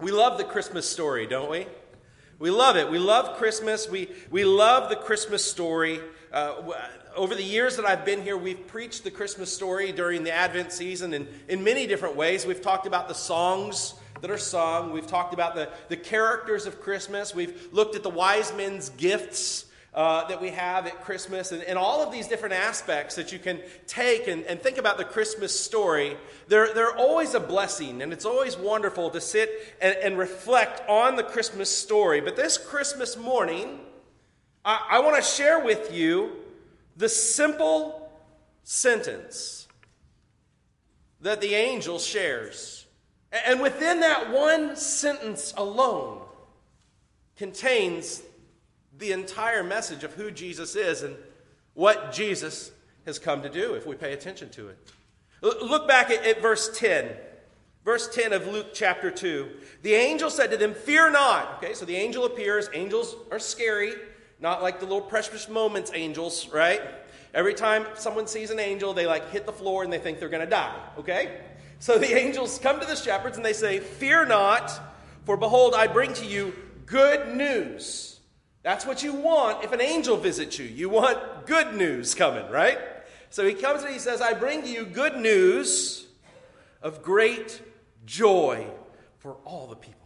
We love the Christmas story, don't we? We love it. We love Christmas. We, we love the Christmas story. Uh, over the years that I've been here, we've preached the Christmas story during the Advent season in, in many different ways. We've talked about the songs that are sung, we've talked about the, the characters of Christmas, we've looked at the wise men's gifts uh, that we have at Christmas, and, and, all of these different aspects that you can take and, and think about the Christmas story, they're, they're always a blessing, and it's always wonderful to sit and, and reflect on the Christmas story. But this Christmas morning, I, I want to share with you the simple sentence that the angel shares. And within that one sentence alone contains the entire message of who Jesus is and what Jesus has come to do if we pay attention to it. Look back at, at, verse 10. Verse 10 of Luke chapter 2. The angel said to them, Fear not. Okay, so the angel appears. Angels are scary, not like the little precious moments angels, right? Every time someone sees an angel, they like hit the floor and they think they're going to die, okay? So the angels come to the shepherds and they say, Fear not, for behold, I bring to you good news that's what you want if an angel visits you. You want good news coming, right? So he comes and he says, I bring you good news of great joy for all the people.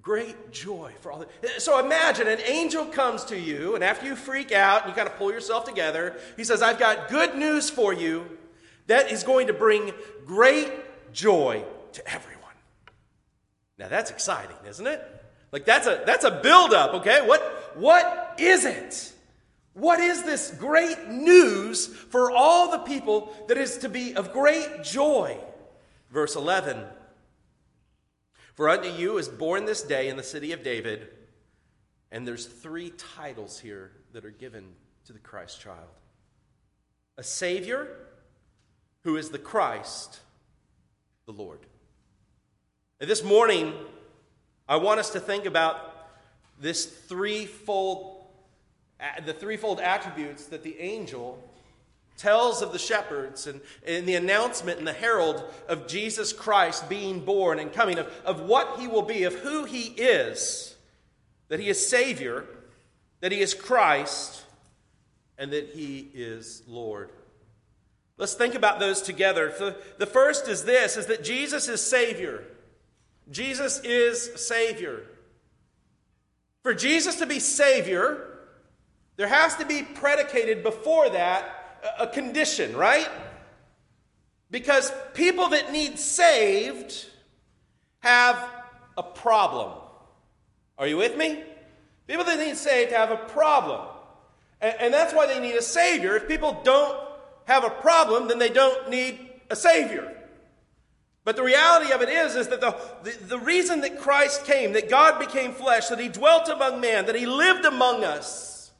Great joy for all the So imagine an angel comes to you, and after you freak out and you kind of pull yourself together, he says, I've got good news for you that is going to bring great joy to everyone. Now that's exciting, isn't it? Like that's a that's a buildup, okay? What what is it? What is this great news for all the people that is to be of great joy? Verse 11 For unto you is born this day in the city of David, and there's three titles here that are given to the Christ child a Savior who is the Christ, the Lord. And this morning, I want us to think about this threefold, the threefold attributes that the angel tells of the shepherds and, and the announcement and the herald of Jesus Christ being born and coming, of, of what he will be, of who he is, that he is Savior, that he is Christ, and that he is Lord. Let's think about those together. The, the first is this is that Jesus is Savior. Jesus is Savior. For Jesus to be Savior, there has to be predicated before that a condition, right? Because people that need saved have a problem. Are you with me? People that need saved have a problem. And, that's why they need a Savior. If people don't have a problem, then they don't need a Savior. But the reality of it is, is that the, the, the, reason that Christ came, that God became flesh, that he dwelt among man, that he lived among us,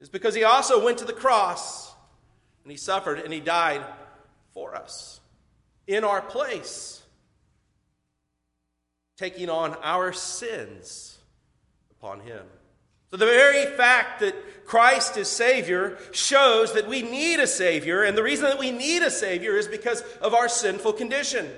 is because he also went to the cross and he suffered and he died for us in our place, taking on our sins upon him. So, the very fact that Christ is Savior shows that we need a Savior, and the reason that we need a Savior is because of our sinful condition.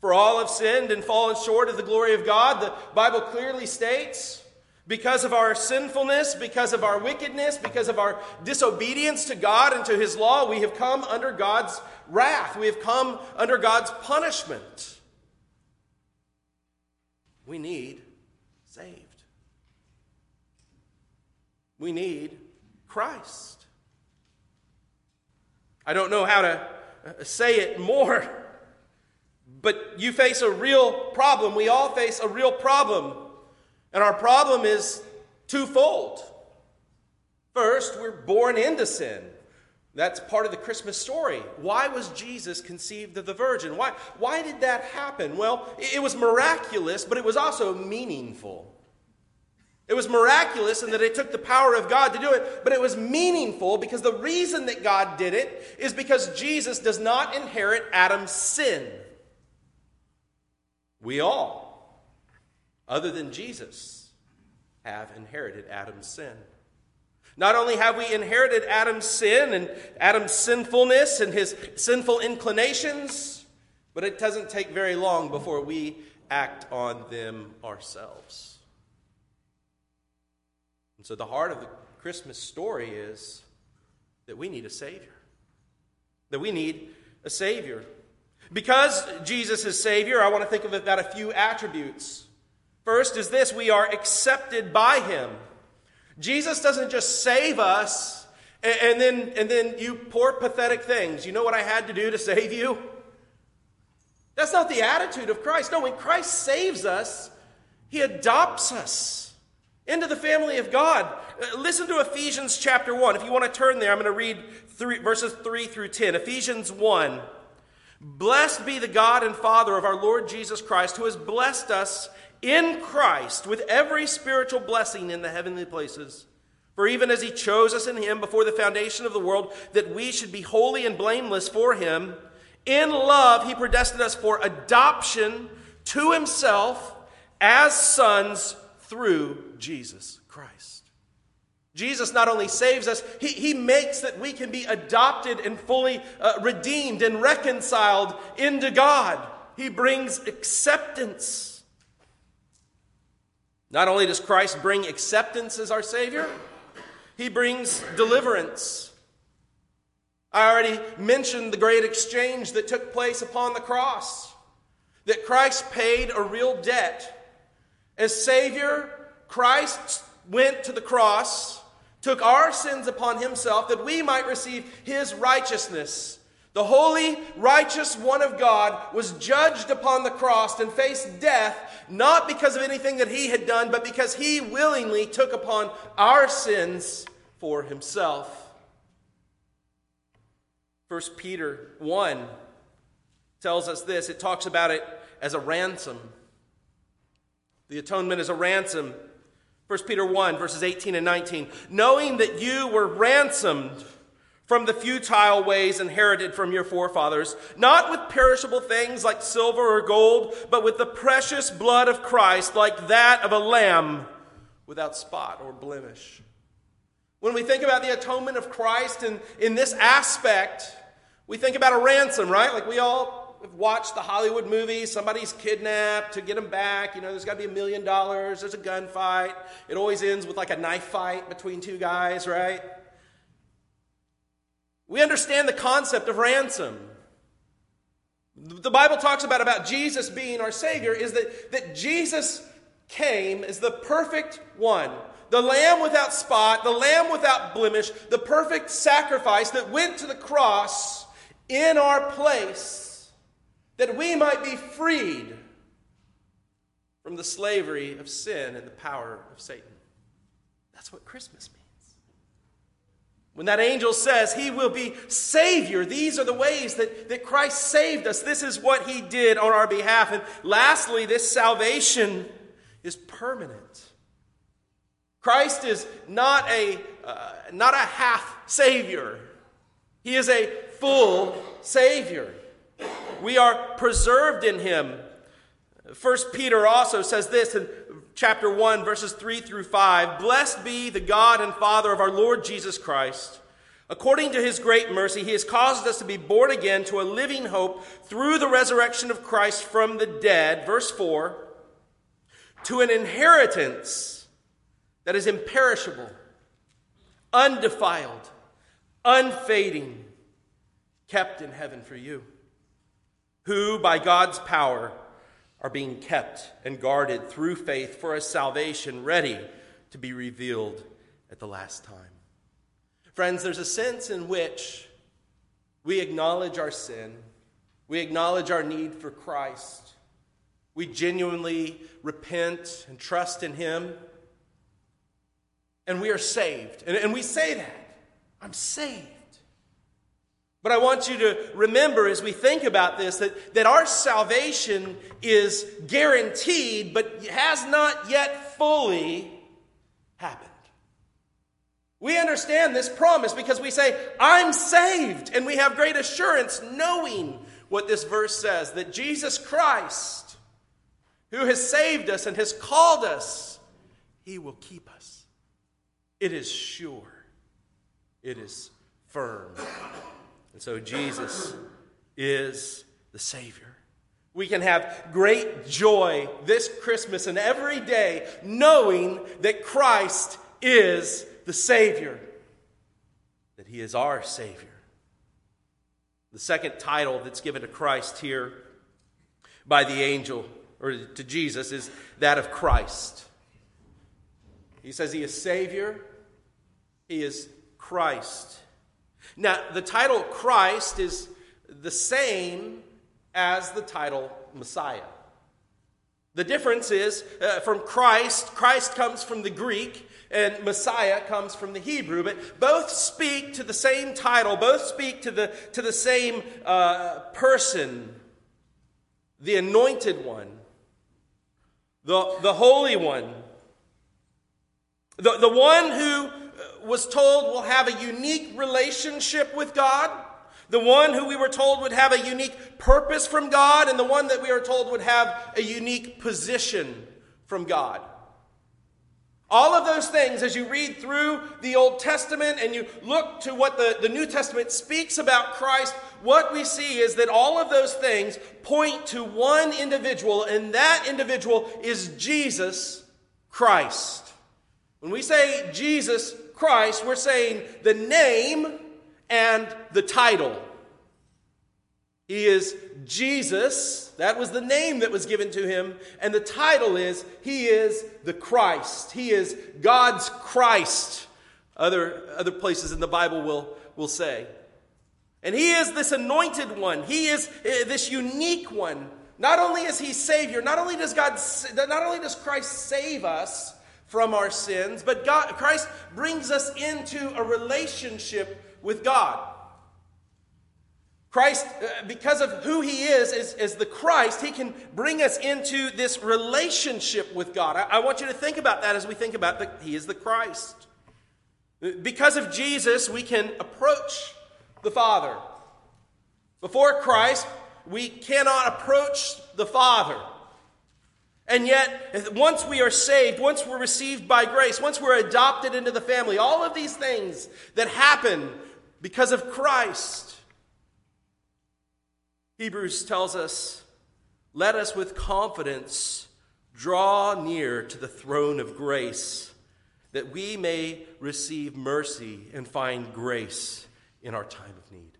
For all have sinned and fallen short of the glory of God, the Bible clearly states. Because of our sinfulness, because of our wickedness, because of our disobedience to God and to His law, we have come under God's wrath. We have come under God's punishment. We need saved. We need Christ. I don't know how to uh, say it more, but you face a real problem. We all face a real problem. And our problem is twofold. First, we're born into sin. That's part of the Christmas story. Why was Jesus conceived of the Virgin? Why, why did that happen? Well, it was miraculous, but it was also meaningful. It was miraculous in that it took the power of God to do it, but it was meaningful because the reason that God did it is because Jesus does not inherit Adam's sin. We all, other than Jesus, have inherited Adam's sin. Not only have we inherited Adam's sin and Adam's sinfulness and his sinful inclinations, but it doesn't take very long before we act on them ourselves. So the heart of the Christmas story is that we need a Savior. That we need a Savior. Because Jesus is Savior, I want to think of about a few attributes. First is this we are accepted by Him. Jesus doesn't just save us and, and, then, and then you poor, pathetic things. You know what I had to do to save you? That's not the attitude of Christ. No, when Christ saves us, He adopts us into the family of God. Uh, listen to Ephesians chapter 1. If you want to turn there, I'm going to read three, verses 3 through 10. Ephesians 1. Blessed be the God and Father of our Lord Jesus Christ, who has blessed us in Christ with every spiritual blessing in the heavenly places. For even as he chose us in him before the foundation of the world, that we should be holy and blameless for him, in love he predestined us for adoption to himself as sons through Jesus Christ. Jesus not only saves us, he, he makes that we can be adopted and fully uh, redeemed and reconciled into God. He brings acceptance. Not only does Christ bring acceptance as our Savior, He brings deliverance. I already mentioned the great exchange that took place upon the cross, that Christ paid a real debt. As Savior, Christ went to the cross, took our sins upon Himself, that we might receive His righteousness. The holy, righteous one of God was judged upon the cross and faced death, not because of anything that he had done, but because he willingly took upon our sins for himself. 1 Peter 1 tells us this it talks about it as a ransom. The atonement is a ransom. 1 Peter 1, verses 18 and 19. Knowing that you were ransomed from the futile ways inherited from your forefathers, not with perishable things like silver or gold, but with the precious blood of Christ, like that of a lamb without spot or blemish. When we think about the atonement of Christ in, in this aspect, we think about a ransom, right? Like we all have watched the Hollywood movie, Somebody's kidnapped to get him back. You know, there's got to be a million dollars. There's a gunfight. It always ends with like a knife fight between two guys, right? We understand the concept of ransom. The Bible talks about, about Jesus being our Savior is that, that Jesus came as the perfect one, the lamb without spot, the lamb without blemish, the perfect sacrifice that went to the cross in our place that we might be freed from the slavery of sin and the power of Satan. That's what Christmas means. When that angel says he will be Savior, these are the ways that, that Christ saved us. This is what he did on our behalf. And lastly, this salvation is permanent. Christ is not a, uh, not a half Savior, he is a full Savior. We are preserved in him. First Peter also says this in chapter 1, verses 3 through 5 Blessed be the God and Father of our Lord Jesus Christ. According to his great mercy, he has caused us to be born again to a living hope through the resurrection of Christ from the dead. Verse 4 To an inheritance that is imperishable, undefiled, unfading, kept in heaven for you, who by God's power are being kept and guarded through faith for a salvation ready to be revealed at the last time. Friends, there's a sense in which we acknowledge our sin, we acknowledge our need for Christ, we genuinely repent and trust in Him, and we are saved. And, and we say that I'm saved. But I want you to remember as we think about this that, that our salvation is guaranteed, but has not yet fully happened. We understand this promise because we say, I'm saved, and we have great assurance knowing what this verse says that Jesus Christ, who has saved us and has called us, he will keep us. It is sure, it is firm. And so Jesus is the Savior. We can have great joy this Christmas and every day knowing that Christ is the Savior, that He is our Savior. The second title that's given to Christ here by the angel, or to Jesus, is that of Christ. He says He is Savior, He is Christ. Now, the title Christ is the same as the title Messiah. The difference is uh, from Christ, Christ comes from the Greek, and Messiah comes from the Hebrew, but both speak to the same title, both speak to the, to the same uh, person, the anointed one, the, the holy one, the, the one who was told will have a unique relationship with God, the one who we were told would have a unique purpose from God, and the one that we are told would have a unique position from God. All of those things, as you read through the Old Testament and you look to what the, the New Testament speaks about Christ, what we see is that all of those things point to one individual, and that individual is Jesus Christ. When we say Jesus Christ, we're saying the name and the title. He is Jesus. That was the name that was given to him. And the title is He is the Christ. He is God's Christ. Other, other places in the Bible will, will say. And He is this anointed one. He is uh, this unique one. Not only is He Savior, not only does God, not only does Christ save us from our sins, but God, Christ brings us into a relationship with God. Christ, uh, because of who he is, is, the Christ, he can bring us into this relationship with God. I, I want you to think about that as we think about that he is the Christ. Because of Jesus, we can approach the Father. Before Christ, we cannot approach the Father. And yet, once we are saved, once we're received by grace, once we're adopted into the family, all of these things that happen because of Christ, Hebrews tells us, let us with confidence draw near to the throne of grace that we may receive mercy and find grace in our time of need.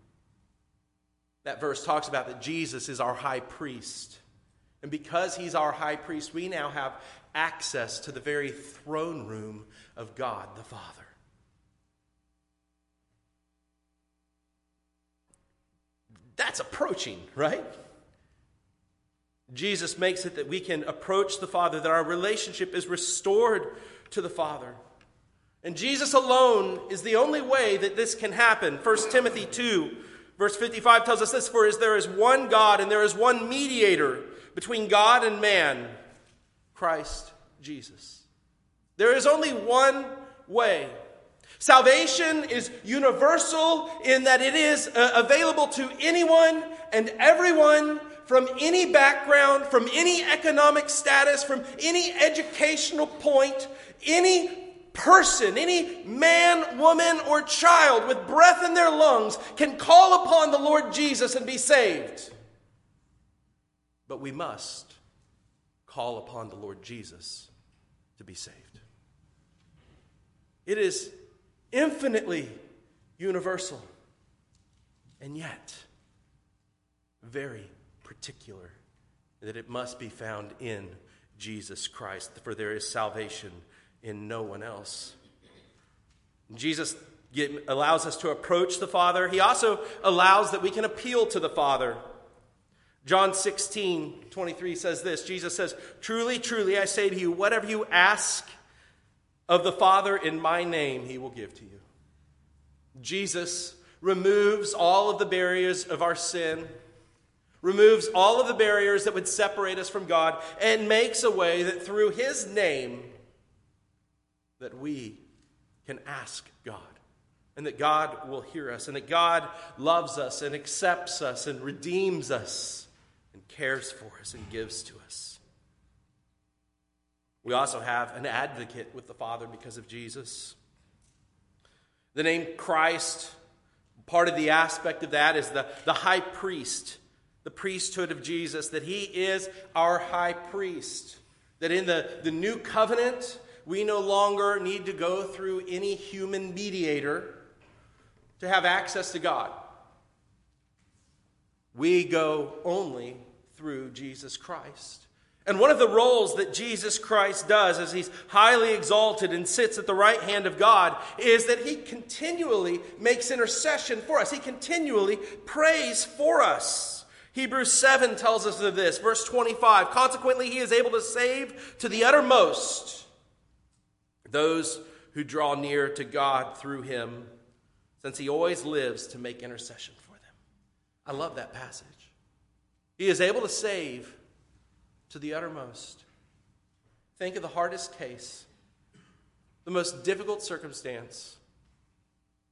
That verse talks about that Jesus is our high priest. And because he's our high priest, we now have access to the very throne room of God the Father. That's approaching, right? Jesus makes it that we can approach the Father, that our relationship is restored to the Father. And Jesus alone is the only way that this can happen. 1 Timothy 2, verse 55 tells us this For as there is one God and there is one mediator between God and man, Christ Jesus. There is only one way. Salvation is universal in that it is uh, available to anyone and everyone from any background, from any economic status, from any educational point, any person, any man, woman, or child with breath in their lungs can call upon the Lord Jesus and be saved. But we must call upon the Lord Jesus to be saved. It is infinitely universal, and yet very particular that it must be found in Jesus Christ, for there is salvation in no one else. Jesus allows us to approach the Father. He also allows that we can appeal to the Father. John 16, 23 says this Jesus says, Truly, truly, I say to you, whatever you ask of the Father in my name, he will give to you. Jesus removes all of the barriers of our sin, removes all of the barriers that would separate us from God, and makes a way that through his name that we can ask God. And that God will hear us, and that God loves us and accepts us and redeems us and cares for us and gives to us. We also have an advocate with the Father because of Jesus. The name Christ, part of the aspect of that is the, the high priest. the priesthood of Jesus, that he is our high priest. That in the, the new covenant, we no longer need to go through any human mediator to have access to God. We go only through Jesus Christ. And one of the roles that Jesus Christ does as he's highly exalted and sits at the right hand of God is that he continually makes intercession for us. He continually prays for us. Hebrews 7 tells us of this, verse 25. Consequently, he is able to save to the uttermost those who draw near to God through him, since he always lives to make intercession for them. I love that passage. He is able to save to the uttermost. Think of the hardest case, the most difficult circumstance,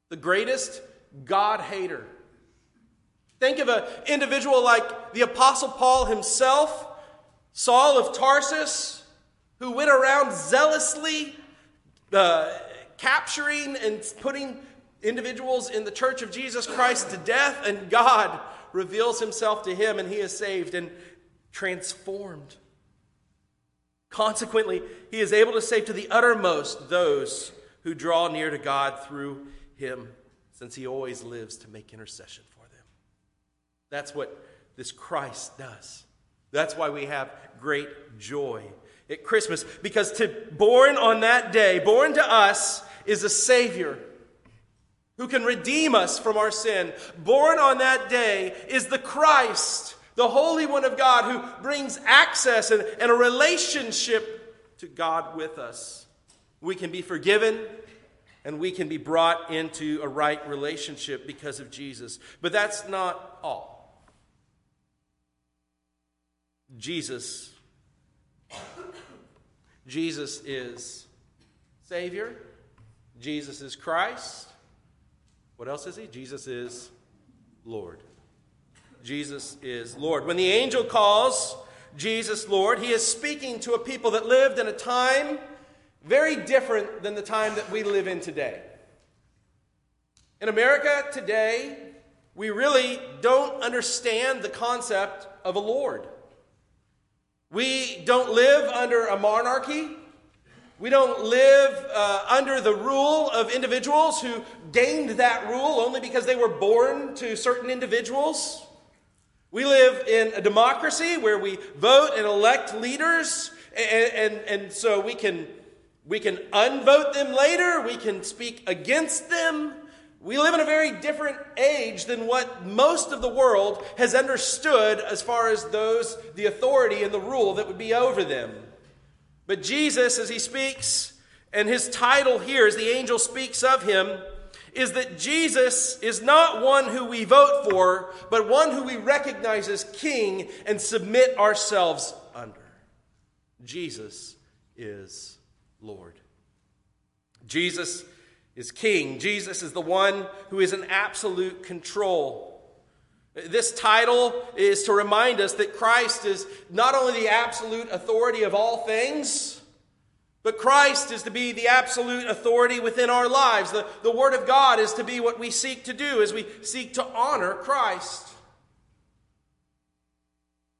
the greatest God hater. Think of an individual like the Apostle Paul himself, Saul of Tarsus, who went around zealously uh, capturing and putting individuals in the church of Jesus Christ to death, and God reveals himself to him, and he is saved. And transformed. Consequently, he is able to save to the uttermost those who draw near to God through him, since he always lives to make intercession for them. That's what this Christ does. That's why we have great joy at Christmas, because to born on that day, born to us, is a Savior who can redeem us from our sin. Born on that day is the Christ the Holy One of God who brings access and, and a relationship to God with us. We can be forgiven and we can be brought into a right relationship because of Jesus. But that's not all. Jesus Jesus is Savior. Jesus is Christ. What else is he? Jesus is Lord. Jesus is Lord. When the angel calls Jesus Lord, he is speaking to a people that lived in a time very different than the time that we live in today. In America today, we really don't understand the concept of a Lord. We don't live under a monarchy. We don't live uh, under the rule of individuals who gained that rule only because they were born to certain individuals. We live in a democracy where we vote and elect leaders, and, and, and so we can, we can unvote them later, we can speak against them. We live in a very different age than what most of the world has understood as far as those, the authority and the rule that would be over them. But Jesus, as he speaks, and his title here, as the angel speaks of him, is that Jesus is not one who we vote for, but one who we recognize as king and submit ourselves under. Jesus is Lord. Jesus is king. Jesus is the one who is in absolute control. This title is to remind us that Christ is not only the absolute authority of all things, but Christ is to be the absolute authority within our lives. The, the Word of God is to be what we seek to do as we seek to honor Christ.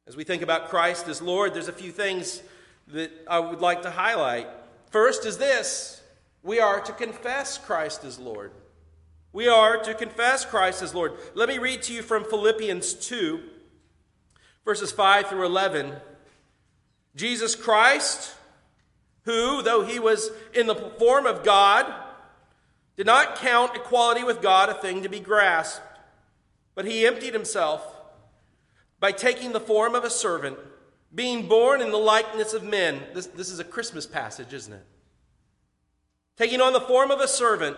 As we think about Christ as Lord, there's a few things that I would like to highlight. First is this we are to confess Christ as Lord. We are to confess Christ as Lord. Let me read to you from Philippians 2, verses 5 through 11. Jesus Christ who, though he was in the form of God, did not count equality with God a thing to be grasped, but he emptied himself by taking the form of a servant, being born in the likeness of men. This, this is a Christmas passage, isn't it? Taking on the form of a servant,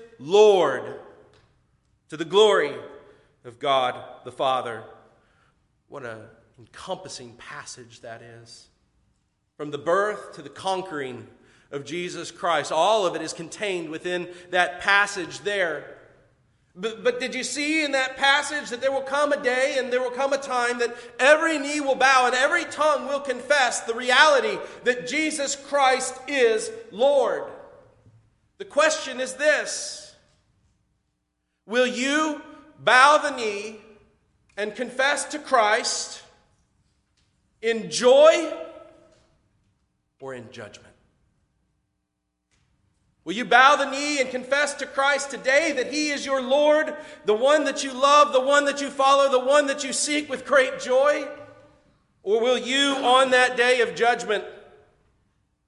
Lord to the glory of God the Father. What an encompassing passage that is. From the birth to the conquering of Jesus Christ, all of it is contained within that passage there. But, but, did you see in that passage that there will come a day and there will come a time that every knee will bow and every tongue will confess the reality that Jesus Christ is Lord? The question is this Will you bow the knee and confess to Christ in joy or in judgment? Will you bow the knee and confess to Christ today that He is your Lord, the one that you love, the one that you follow, the one that you seek with great joy? Or will you, on that day of judgment,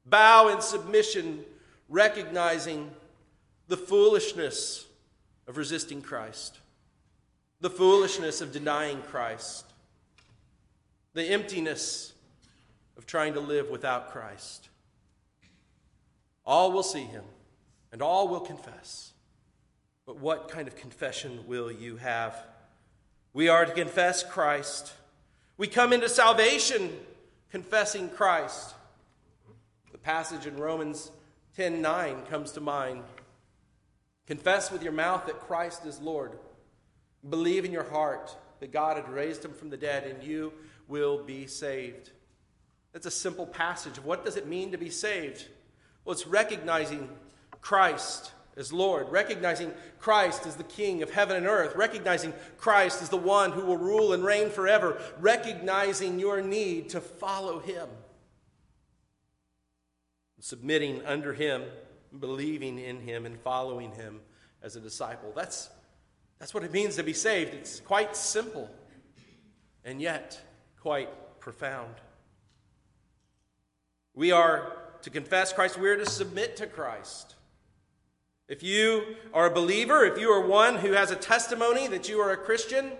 bow in submission, recognizing the foolishness of resisting Christ, the foolishness of denying Christ, the emptiness of trying to live without Christ? All will see Him and all will confess. But what kind of confession will you have? We are to confess Christ. We come into salvation confessing Christ. The passage in Romans 10:9 comes to mind. Confess with your mouth that Christ is Lord. Believe in your heart that God had raised him from the dead and you will be saved. That's a simple passage. What does it mean to be saved? Well, it's recognizing Christ as Lord, recognizing Christ as the King of heaven and earth, recognizing Christ as the one who will rule and reign forever, recognizing your need to follow Him, submitting under Him, believing in Him, and following Him as a disciple. That's, that's what it means to be saved. It's quite simple and yet quite profound. We are to confess Christ, we are to submit to Christ. If you are a believer, if you are one who has a testimony that you are a Christian,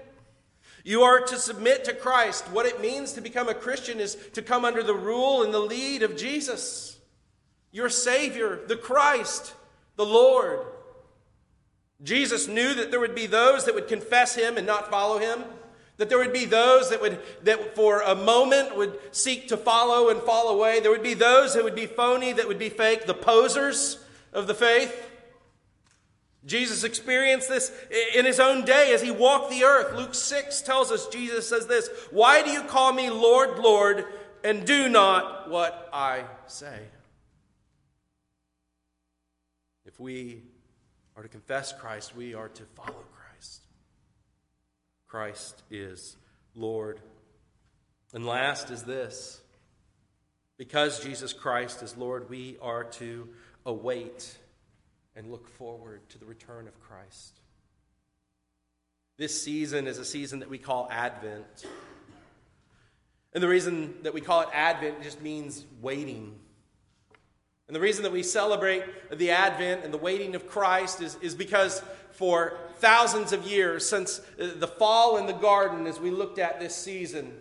you are to submit to Christ. What it means to become a Christian is to come under the rule and the lead of Jesus, your Savior, the Christ, the Lord. Jesus knew that there would be those that would confess him and not follow him. That there would be those that would that for a moment would seek to follow and fall away. There would be those that would be phony, that would be fake, the posers of the faith. Jesus experienced this in his own day as he walked the earth. Luke 6 tells us Jesus says this Why do you call me Lord, Lord, and do not what I say? If we are to confess Christ, we are to follow Christ. Christ is Lord. And last is this because Jesus Christ is Lord, we are to await and look forward to the return of Christ. This season is a season that we call Advent. And the reason that we call it Advent just means waiting. And the reason that we celebrate the Advent and the waiting of Christ is, is because for thousands of years, since uh, the fall in the garden, as we looked at this season,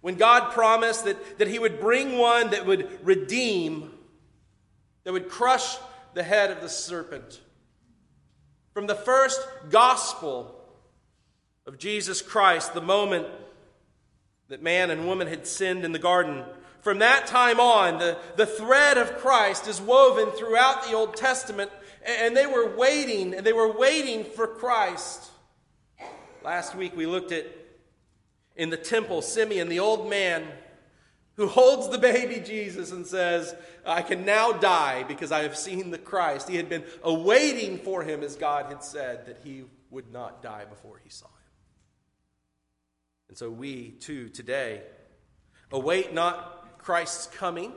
when God promised that, that He would bring one that would redeem, that would crush the head of the serpent. From the first gospel of Jesus Christ, the moment that man and woman had sinned in the garden, from that time on, the, the thread of Christ is woven throughout the Old Testament, and they were waiting, and they were waiting for Christ. Last week we looked at in the temple, Simeon, the old man, who holds the baby Jesus and says, I can now die because I have seen the Christ. He had been awaiting for him as God had said that he would not die before he saw him. And so we too today await not Christ's coming,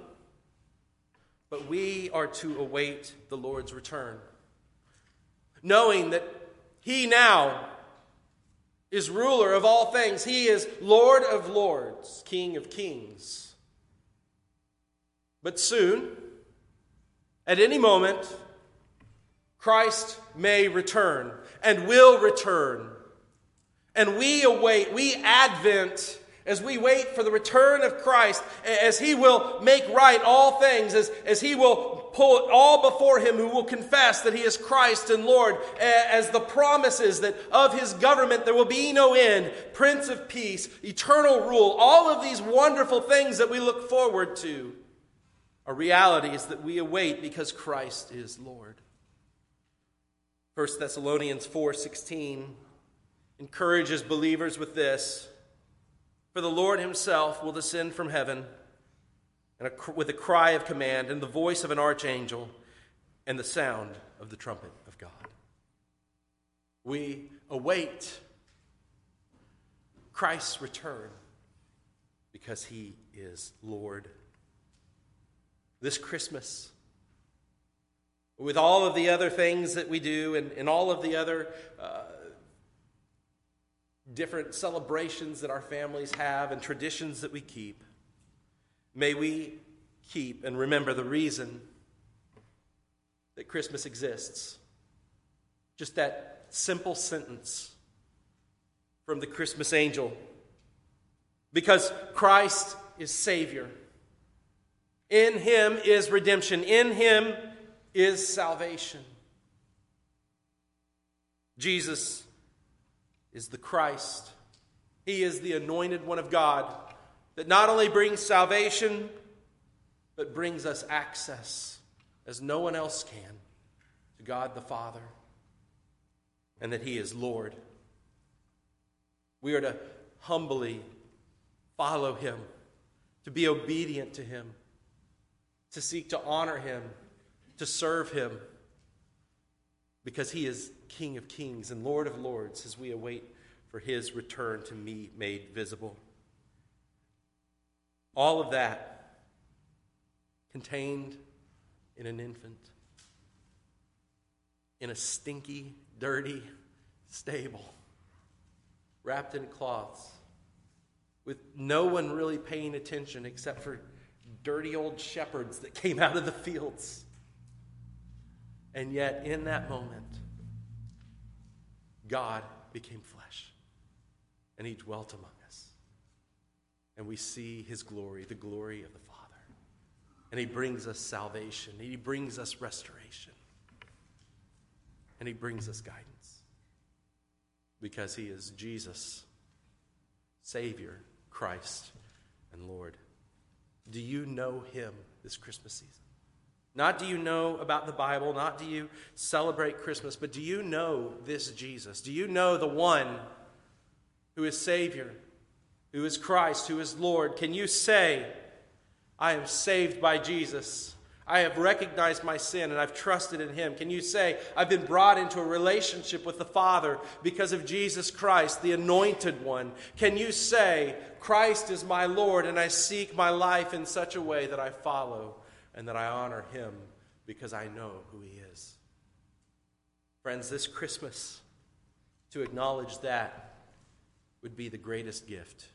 but we are to await the Lord's return, knowing that he now is ruler of all things. He is Lord of lords, King of kings. But soon, at any moment, Christ may return and will return. And we await, we advent as we wait for the return of Christ, as He will make right all things, as, as He will pull all before him, who will confess that he is Christ and Lord, as the promises that of his government there will be no end, Prince of Peace, eternal rule, all of these wonderful things that we look forward to are realities that we await because Christ is Lord. 1 Thessalonians 4:16 encourages believers with this, for the Lord himself will descend from heaven and a, with a cry of command and the voice of an archangel and the sound of the trumpet of God. We await Christ's return because he is Lord. This Christmas, with all of the other things that we do and, and all of the other uh, different celebrations that our families have and traditions that we keep, May we keep and remember the reason that Christmas exists. Just that simple sentence from the Christmas angel. Because Christ is Savior. In Him is redemption, in Him is salvation. Jesus is the Christ, He is the anointed one of God that not only brings salvation, but brings us access as no one else can to God the Father, and that He is Lord. We are to humbly follow Him, to be obedient to Him, to seek to honor Him, to serve Him, because He is King of kings and Lord of lords as we await for His return to be made visible. All of that contained in an infant, in a stinky, dirty stable, wrapped in cloths, with no one really paying attention except for dirty old shepherds that came out of the fields. And yet, in that moment, God became flesh and he dwelt among us. and we see his glory, the glory of the Father. And he brings us salvation, he brings us restoration, and he brings us guidance because he is Jesus, Savior, Christ, and Lord. Do you know him this Christmas season? Not do you know about the Bible, not do you celebrate Christmas, but do you know this Jesus? Do you know the one who is Savior? who is Christ, who is Lord, can you say, I am saved by Jesus? I have recognized my sin and I've trusted in him. Can you say, I've been brought into a relationship with the Father because of Jesus Christ, the anointed one? Can you say, Christ is my Lord and I seek my life in such a way that I follow and that I honor him because I know who he is? Friends, this Christmas, to acknowledge that would be the greatest gift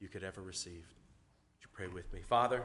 you could ever receive. Would you pray with me? Father,